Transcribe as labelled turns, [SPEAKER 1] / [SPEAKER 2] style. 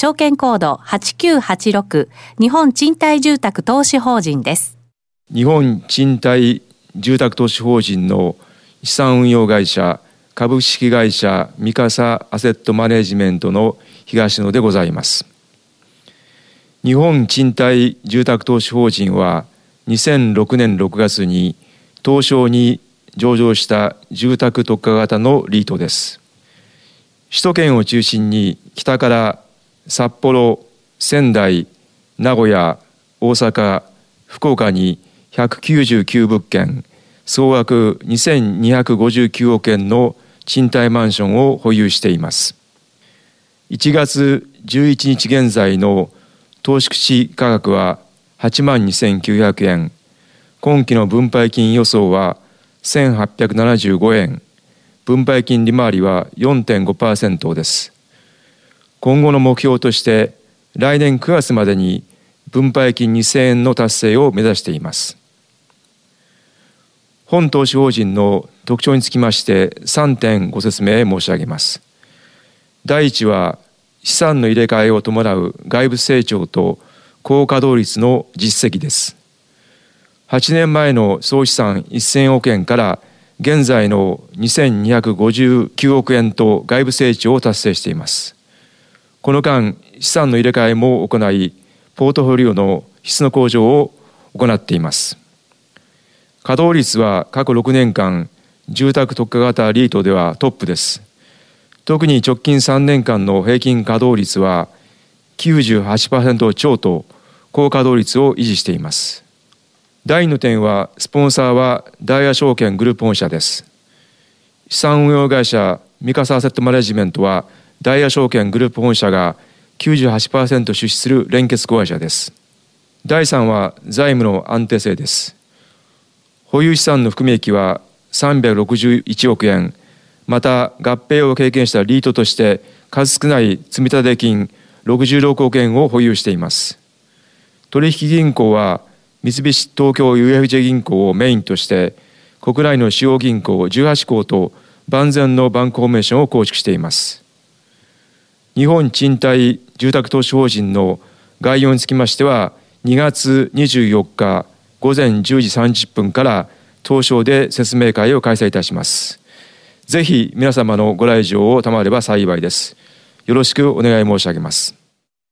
[SPEAKER 1] 証券コード8986日本賃貸住宅投資法人です。
[SPEAKER 2] 日本賃貸住宅投資法人の資産運用会社株式会社三笠アセットマネジメントの東野でございます。日本賃貸住宅投資法人は2006年6月に東証に上場した住宅特化型のリートです。首都圏を中心に北から札幌、仙台、名古屋、大阪、福岡に199物件、総額2259億円の賃貸マンションを保有しています。1月11日現在の投資口価格は8万2900円、今期の分配金予想は1875円、分配金利回りは4.5%です。今後の目標として来年9月までに分配金2000円の達成を目指しています。本投資法人の特徴につきまして3点ご説明申し上げます。第一は資産の入れ替えを伴う外部成長と高稼働率の実績です。8年前の総資産1000億円から現在の2259億円と外部成長を達成しています。この間、資産の入れ替えも行い、ポートフォリオの質の向上を行っています。稼働率は過去6年間、住宅特化型リートではトップです。特に直近3年間の平均稼働率は98%超と高稼働率を維持しています。第2の点は、スポンサーはダイヤ証券グループ本社です。資産運用会社三笠アセットマネジメントは、ダイヤ証券グループ本社が98%出資する連結子会社です。第3は財務の安定性です。保有資産の含み益は361億円、また合併を経験したリートとして数少ない積立金66億円を保有しています。取引銀行は三菱東京 UFJ 銀行をメインとして国内の主要銀行18行と万全のバンクフォーメーションを構築しています日本賃貸住宅投資法人の概要につきましては2月24日午前10時30分から東証で説明会を開催いたします。ぜひ皆様のご来場を賜れば幸いです。よろしくお願い申し上げます。